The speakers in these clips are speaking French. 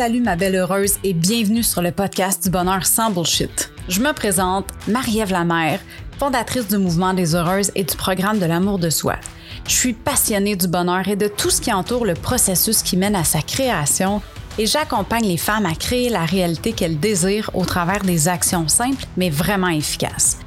Salut ma belle heureuse et bienvenue sur le podcast du bonheur sans bullshit. Je me présente Marie-Ève Lamère, fondatrice du mouvement des heureuses et du programme de l'amour de soi. Je suis passionnée du bonheur et de tout ce qui entoure le processus qui mène à sa création et j'accompagne les femmes à créer la réalité qu'elles désirent au travers des actions simples mais vraiment efficaces.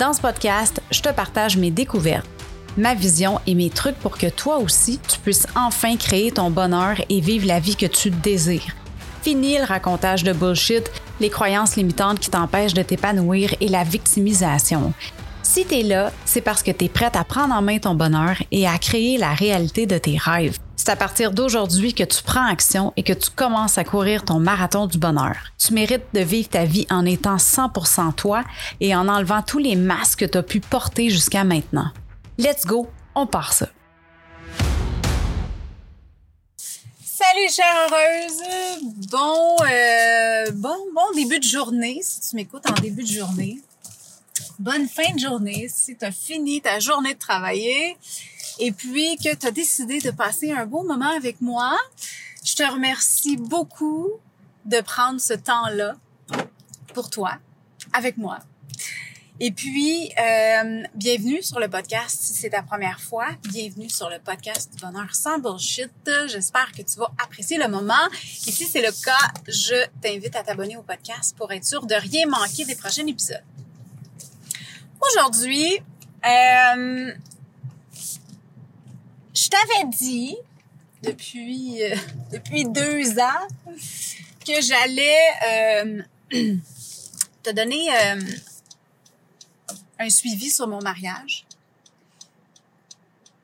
Dans ce podcast, je te partage mes découvertes, ma vision et mes trucs pour que toi aussi, tu puisses enfin créer ton bonheur et vivre la vie que tu désires. Fini le racontage de bullshit, les croyances limitantes qui t'empêchent de t'épanouir et la victimisation. Si tu es là, c'est parce que tu es prête à prendre en main ton bonheur et à créer la réalité de tes rêves. C'est à partir d'aujourd'hui que tu prends action et que tu commences à courir ton marathon du bonheur. Tu mérites de vivre ta vie en étant 100% toi et en enlevant tous les masques que tu as pu porter jusqu'à maintenant. Let's go, on part ça. Salut chère heureuse! Bon, euh, bon, bon début de journée, si tu m'écoutes en début de journée. Bonne fin de journée si tu as fini ta journée de travailler et puis que tu as décidé de passer un beau moment avec moi. Je te remercie beaucoup de prendre ce temps-là pour toi, avec moi. Et puis, euh, bienvenue sur le podcast si c'est ta première fois. Bienvenue sur le podcast du bonheur sans bullshit. J'espère que tu vas apprécier le moment. Et si c'est le cas, je t'invite à t'abonner au podcast pour être sûr de rien manquer des prochains épisodes. Aujourd'hui, euh, je t'avais dit depuis euh, depuis deux ans que j'allais euh, te donner euh, un suivi sur mon mariage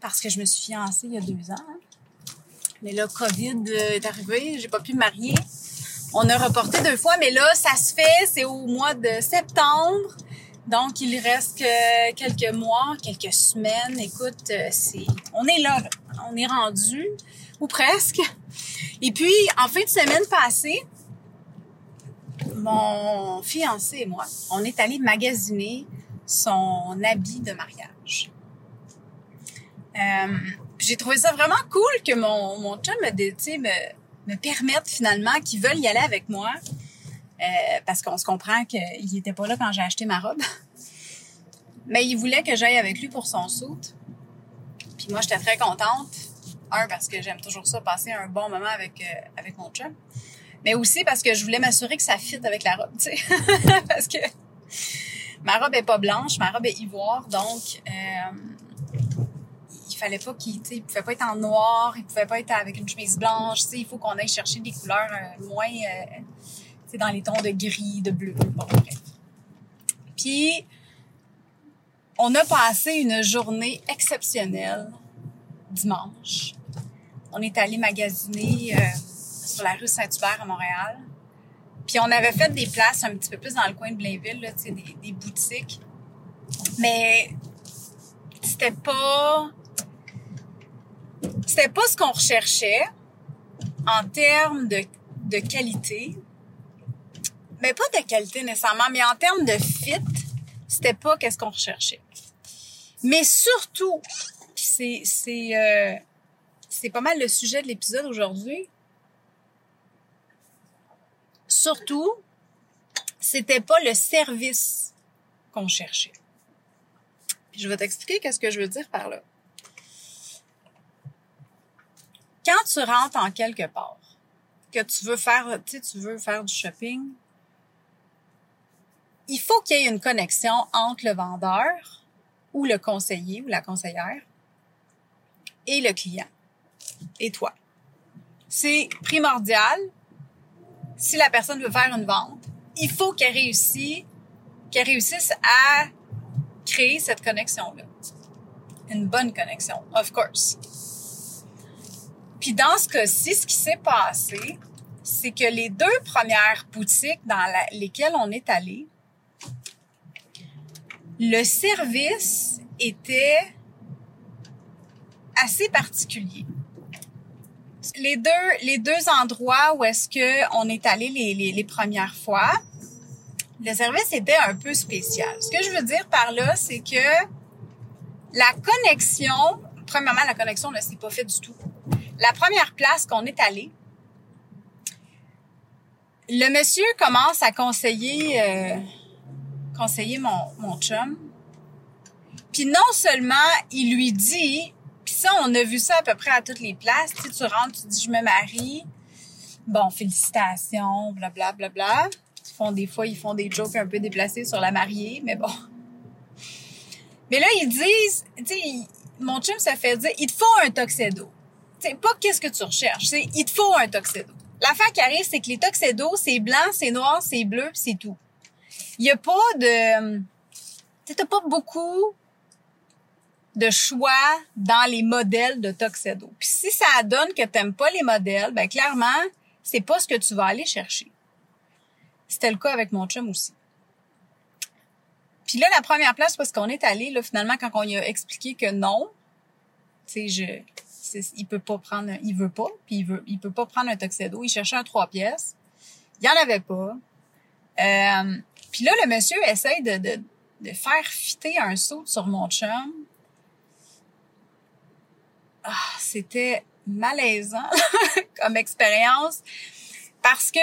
parce que je me suis fiancée il y a deux ans. Hein. Mais là, COVID est arrivé, j'ai pas pu me marier. On a reporté deux fois, mais là, ça se fait, c'est au mois de septembre. Donc, il reste que quelques mois, quelques semaines. Écoute, euh, c'est, on est là, on est rendu, ou presque. Et puis, en fin de semaine passée, mon fiancé et moi, on est allé magasiner son habit de mariage. Euh, j'ai trouvé ça vraiment cool que mon, mon chum me, me, me permette finalement qu'il veuille y aller avec moi. Euh, parce qu'on se comprend qu'il était pas là quand j'ai acheté ma robe. Mais il voulait que j'aille avec lui pour son soute. Puis moi, j'étais très contente. Un, parce que j'aime toujours ça, passer un bon moment avec, euh, avec mon chum. Mais aussi parce que je voulais m'assurer que ça fit avec la robe, tu sais. parce que ma robe est pas blanche, ma robe est ivoire, donc euh, il fallait pas qu'il, il pouvait pas être en noir, il pouvait pas être avec une chemise blanche, il faut qu'on aille chercher des couleurs euh, moins, euh, dans les tons de gris, de bleu, bon bref. Puis on a passé une journée exceptionnelle dimanche. On est allé magasiner euh, sur la rue Saint-Hubert à Montréal. Puis on avait fait des places un petit peu plus dans le coin de Blainville, là, des, des boutiques. Mais c'était pas c'était pas ce qu'on recherchait en termes de, de qualité. Mais pas de qualité nécessairement, mais en termes de fit, c'était pas qu'est-ce qu'on recherchait. Mais surtout, c'est euh, c'est pas mal le sujet de l'épisode aujourd'hui. Surtout, c'était pas le service qu'on cherchait. je vais t'expliquer qu'est-ce que je veux dire par là. Quand tu rentres en quelque part, que tu veux faire, tu tu veux faire du shopping, il faut qu'il y ait une connexion entre le vendeur ou le conseiller ou la conseillère et le client et toi. C'est primordial. Si la personne veut faire une vente, il faut qu'elle réussisse, à créer cette connexion-là. Une bonne connexion, of course. Puis dans ce cas-ci, ce qui s'est passé, c'est que les deux premières boutiques dans lesquelles on est allé, le service était assez particulier. Les deux, les deux endroits où est-ce que on est allé les, les, premières fois, le service était un peu spécial. Ce que je veux dire par là, c'est que la connexion, premièrement, la connexion ne s'est pas faite du tout. La première place qu'on est allé, le monsieur commence à conseiller, euh, conseiller mon, mon chum. Puis non seulement il lui dit, ça, on a vu ça à peu près à toutes les places. Tu, sais, tu rentres, tu dis je me marie. Bon, félicitations, bla bla bla bla. Ils font des fois, ils font des jokes un peu déplacés sur la mariée, mais bon. Mais là, ils disent, tu sais, mon chum se fait dire, il te faut un tuxedo. Tu sais, pas qu'est-ce que tu recherches, c'est il te faut un tuxedo. L'affaire qui arrive, c'est que les tuxedos, c'est blanc, c'est noir, c'est bleu, c'est tout. Il y a pas de, tu sais, pas beaucoup de choix dans les modèles de tuxedo. Puis si ça donne que t'aimes pas les modèles, ben clairement, c'est pas ce que tu vas aller chercher. C'était le cas avec mon chum aussi. Puis là, la première place, parce qu'on est allé, là, finalement, quand on lui a expliqué que non, tu je, il peut pas prendre, il veut pas, puis il veut, il peut pas prendre un tuxedo. Il cherchait un trois pièces. Il y en avait pas. Euh, puis là, le monsieur essaye de, de, de faire fitter un saut sur mon chum. Ah, c'était malaisant comme expérience parce que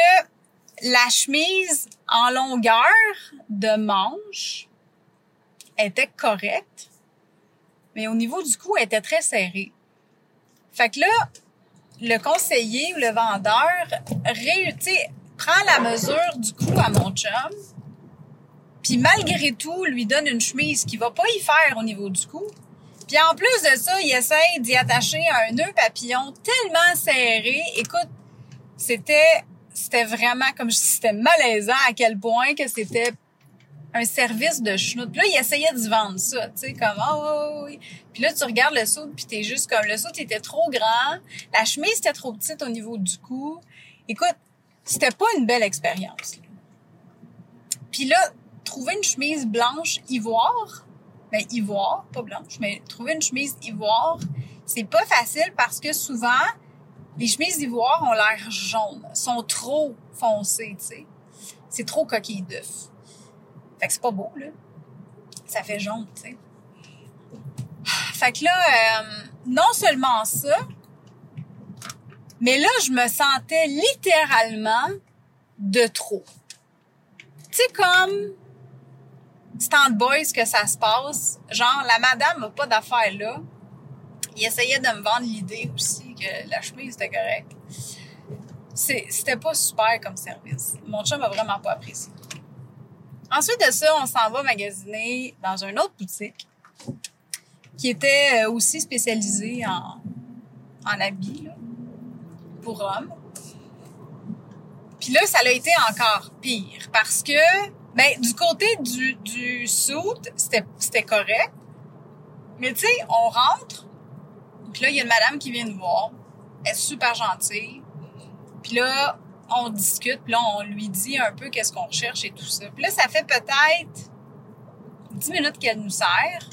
la chemise en longueur de manche était correcte, mais au niveau du cou, elle était très serrée. Fait que là, le conseiller ou le vendeur prend la mesure du cou à mon chum, puis malgré tout, lui donne une chemise qui va pas y faire au niveau du cou. Puis en plus de ça, il essaye d'y attacher un nœud papillon tellement serré. Écoute, c'était c'était vraiment comme c'était malaisant à quel point que c'était un service de chenoute. Puis là, il essayait de vendre ça, tu sais, comme oh, oui. Là, tu regardes le saut, puis t'es juste comme le saut était trop grand, la chemise était trop petite au niveau du cou. Écoute, c'était pas une belle expérience. Puis là, trouver une chemise blanche ivoire, ben ivoire, pas blanche, mais trouver une chemise ivoire, c'est pas facile parce que souvent les chemises ivoire ont l'air jaunes, sont trop foncées, tu sais. C'est trop coquille d'œuf. Fait que c'est pas beau, là. Ça fait jaune, tu sais. Fait que là, euh, non seulement ça, mais là, je me sentais littéralement de trop. Tu sais, comme stand boys que ça se passe. Genre, la madame n'a pas d'affaires là. Il essayait de me vendre l'idée aussi que la chemise était correcte. C'était pas super comme service. Mon chum m'a vraiment pas apprécié. Ensuite de ça, on s'en va magasiner dans une autre boutique qui était euh, aussi spécialisée en, en habits pour hommes. Puis là, ça a été encore pire parce que, ben, du côté du, du suit, c'était correct. Mais tu sais, on rentre, puis là, il y a une madame qui vient nous voir. Elle est super gentille. Puis là, on discute, puis là, on lui dit un peu qu'est-ce qu'on recherche et tout ça. Puis là, ça fait peut-être 10 minutes qu'elle nous sert.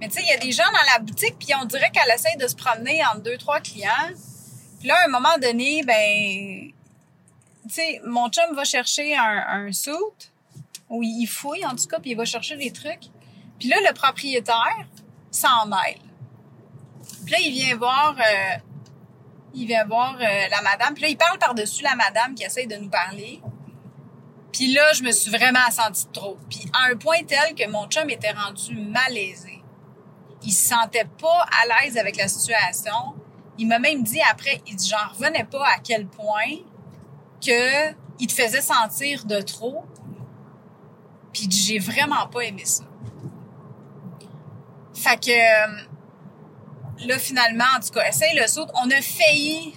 Mais tu sais, il y a des gens dans la boutique, puis on dirait qu'elle essaye de se promener entre deux, trois clients. Puis là, à un moment donné, ben, tu sais, mon chum va chercher un, un suit, où il fouille, en tout cas, puis il va chercher des trucs. Puis là, le propriétaire s'en mêle. Puis là, il vient voir... Euh, il vient voir euh, la madame. Puis là, il parle par-dessus la madame qui essaye de nous parler. Puis là, je me suis vraiment sentie trop. Puis à un point tel que mon chum était rendu malaisé. Il se sentait pas à l'aise avec la situation. Il m'a même dit après, il dit, j'en revenais pas à quel point que il te faisait sentir de trop. Puis j'ai vraiment pas aimé ça. Fait que euh, là, finalement, en tout cas, essaye le saut. On a failli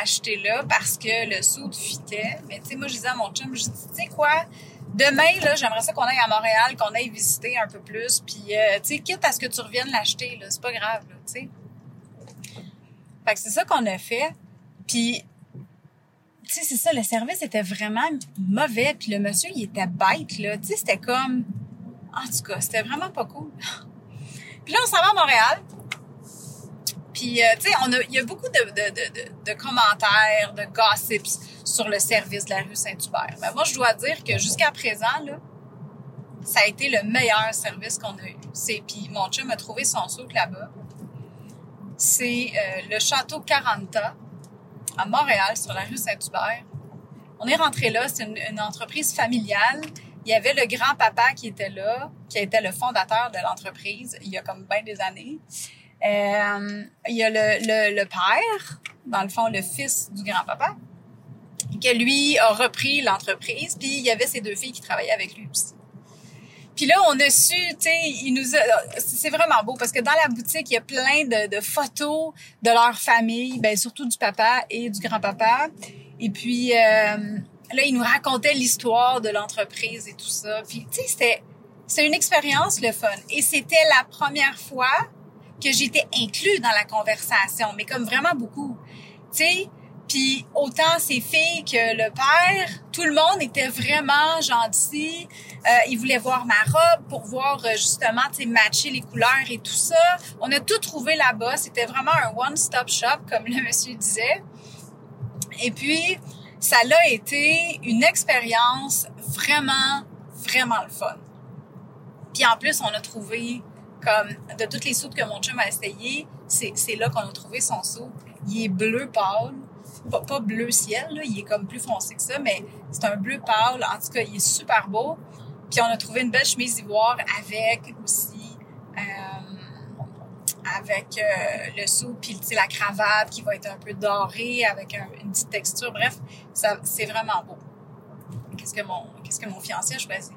acheter là parce que le saut fitait. Mais tu sais, moi, je disais à mon chum, je dis, tu sais quoi, demain, là, j'aimerais ça qu'on aille à Montréal, qu'on aille visiter un peu plus. Puis, euh, tu sais, quitte à ce que tu reviennes l'acheter, là, c'est pas grave, tu sais. Fait que c'est ça qu'on a fait. Puis, tu sais, c'est ça, le service était vraiment mauvais. Puis le monsieur, il était bête, là. Tu sais, c'était comme... En tout cas, c'était vraiment pas cool. Puis là, on s'en va à Montréal. Puis, euh, tu sais, on a, il y a beaucoup de, commentaires, de gossips sur le service de la rue Saint-Hubert. Mais moi, je dois dire que jusqu'à présent, là, ça a été le meilleur service qu'on a eu. C'est, puis mon chum a trouvé son souk là-bas. C'est euh, le château Caranta à Montréal, sur la rue Saint-Hubert. On est rentré là, c'est une, entreprise familiale. Il y avait le grand-papa qui était là, qui était le fondateur de l'entreprise il y a comme bien des années. Euh, il y a le, père, dans le fond, le fils du grand-papa, que lui a repris l'entreprise, puis il y avait ses deux filles qui travaillaient avec lui aussi. Puis là, on a su, tu sais, il nous a... C'est vraiment beau parce que dans la boutique, il y a plein de, de photos de leur famille, ben surtout du papa et du grand-papa. Et puis, euh, là, il nous racontait l'histoire de l'entreprise et tout ça. Puis, tu sais, c'était... C'est une expérience, le fun. Et c'était la première fois que j'étais inclus dans la conversation, mais comme vraiment beaucoup. Tu sais, puis autant ses filles que le père, tout le monde était vraiment gentil. Euh, il voulait voir ma robe pour voir euh, justement, tu sais, matcher les couleurs et tout ça. On a tout trouvé là-bas. C'était vraiment un one-stop shop, comme le monsieur disait. Et puis, ça l'a été une expérience vraiment, vraiment le fun. Puis en plus, on a trouvé comme de toutes les soupes que mon chum a essayé, c'est là qu'on a trouvé son soupe. Il est bleu pâle, pas, bleu ciel, là, il est comme plus foncé que ça, mais c'est un bleu pâle. En tout cas, il est super beau. Puis on a trouvé une belle chemise d'ivoire avec aussi euh, avec euh, le sou puis la cravate qui va être un peu dorée avec une petite texture. Bref, ça c'est vraiment beau. Qu'est-ce que mon qu'est-ce que mon fiancé a choisi?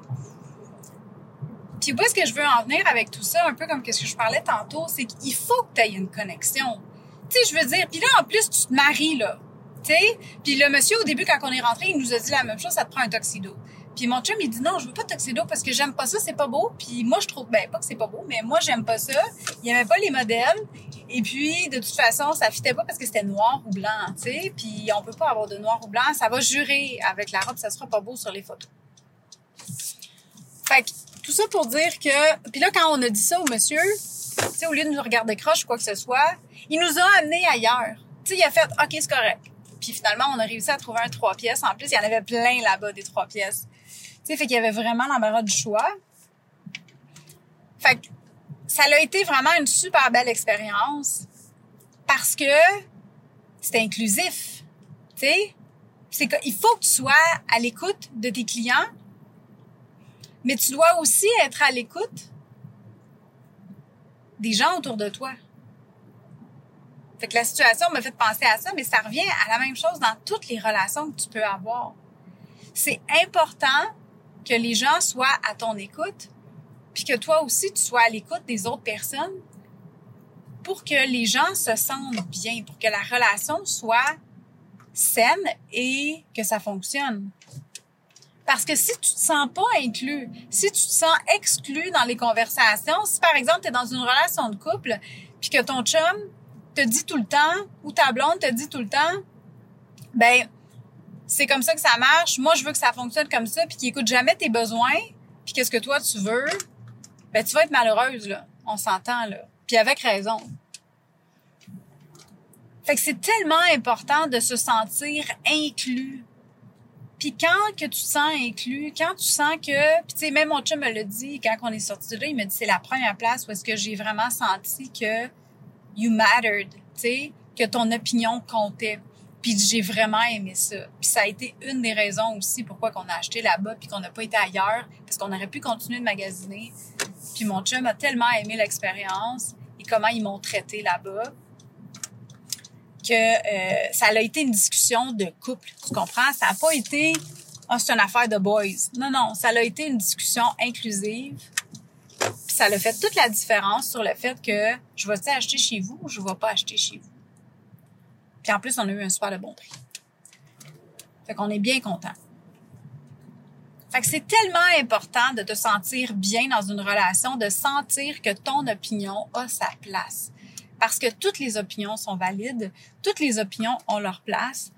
Puis où est-ce que je veux en venir avec tout ça, un peu comme ce que je parlais tantôt, c'est qu'il faut que tu aies une connexion. Tu sais, je veux dire, puis là, en plus, tu te maries, là. Sais? Puis le monsieur, au début, quand on est rentré, il nous a dit la même chose, ça te prend un tuxedo. Puis mon chum, il dit non, je veux pas de tuxedo parce que j'aime pas ça, c'est pas beau. Puis moi, je trouve, ben, pas que c'est pas beau, mais moi, j'aime pas ça. Il aimait pas les modèles. Et puis, de toute façon, ça fitait pas parce que c'était noir ou blanc, tu sais. Puis on peut pas avoir de noir ou blanc. Ça va jurer avec la robe, ça sera pas beau sur les photos. Fait que tout ça pour dire que... Puis là, quand on a dit ça au monsieur, tu sais, au lieu de nous regarder croche ou quoi que ce soit, il nous a amenés ailleurs. Tu sais, il a fait « OK, c'est correct ». Puis finalement, on a réussi à trouver un trois pièces. En plus, il y en avait plein là-bas, des trois pièces. Tu sais, fait qu'il y avait vraiment l'embarras du choix. Fait que ça a été vraiment une super belle expérience parce que c'était inclusif. Tu sais, c'est qu'il faut que tu sois à l'écoute de tes clients mais tu dois aussi être à l'écoute des gens autour de toi. Fait que la situation me fait penser à ça, mais ça revient à la même chose dans toutes les relations que tu peux avoir. C'est important que les gens soient à ton écoute, puis que toi aussi tu sois à l'écoute des autres personnes pour que les gens se sentent bien, pour que la relation soit saine et que ça fonctionne. Parce que si tu te sens pas inclus, si tu te sens exclu dans les conversations, si par exemple tu es dans une relation de couple, puis que ton chum te dit tout le temps, ou ta blonde te dit tout le temps, ben c'est comme ça que ça marche, moi je veux que ça fonctionne comme ça, puis qu'il écoute jamais tes besoins, puis qu'est-ce que toi tu veux, ben tu vas être malheureuse, là. On s'entend, là. Puis avec raison. Fait que c'est tellement important de se sentir inclus puis quand que tu sens inclus, quand tu sens que, puis tu sais, même mon chum me l'a dit quand on est sorti de là, il me dit c'est la première place où est-ce que j'ai vraiment senti que you mattered, tu sais, que ton opinion comptait. Puis j'ai vraiment aimé ça. Puis ça a été une des raisons aussi pourquoi qu'on a acheté là-bas puis qu'on n'a pas été ailleurs parce qu'on aurait pu continuer de magasiner. Puis mon chum a tellement aimé l'expérience et comment ils m'ont traité là-bas que euh, ça a été une discussion de couple. Tu comprends? Ça n'a pas été oh, c'est une affaire de boys. Non, non, ça a été une discussion inclusive. Ça a fait toute la différence sur le fait que je vais acheter chez vous ou je vais pas acheter chez vous? Puis en plus, on a eu un super de bon prix. Fait qu'on est bien content. Fait que c'est tellement important de te sentir bien dans une relation, de sentir que ton opinion a sa place parce que toutes les opinions sont valides, toutes les opinions ont leur place,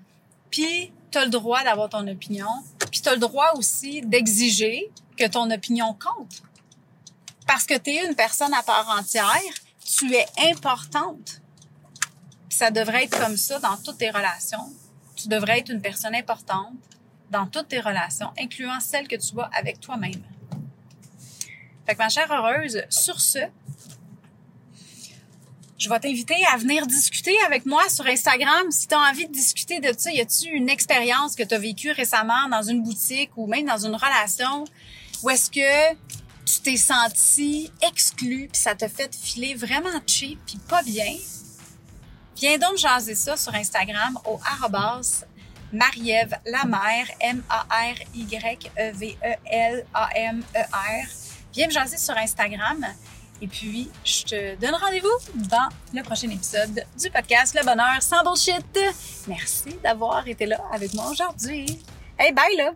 puis tu as le droit d'avoir ton opinion, puis tu as le droit aussi d'exiger que ton opinion compte. Parce que tu es une personne à part entière, tu es importante. Ça devrait être comme ça dans toutes tes relations. Tu devrais être une personne importante dans toutes tes relations, incluant celles que tu as avec toi-même. Fait que ma chère heureuse, sur ce, je vais t'inviter à venir discuter avec moi sur Instagram. Si tu as envie de discuter de ça, y a-tu une expérience que tu as vécue récemment dans une boutique ou même dans une relation où est-ce que tu t'es senti exclu puis ça t'a fait filer vraiment cheap puis pas bien? Viens donc jaser ça sur Instagram au arrobas Marie-Ève Lamère, M-A-R-Y-E-V-E-L-A-M-E-R. Viens me jaser sur Instagram. Et puis, je te donne rendez-vous dans le prochain épisode du podcast Le Bonheur sans bullshit. Merci d'avoir été là avec moi aujourd'hui. Hey, bye là!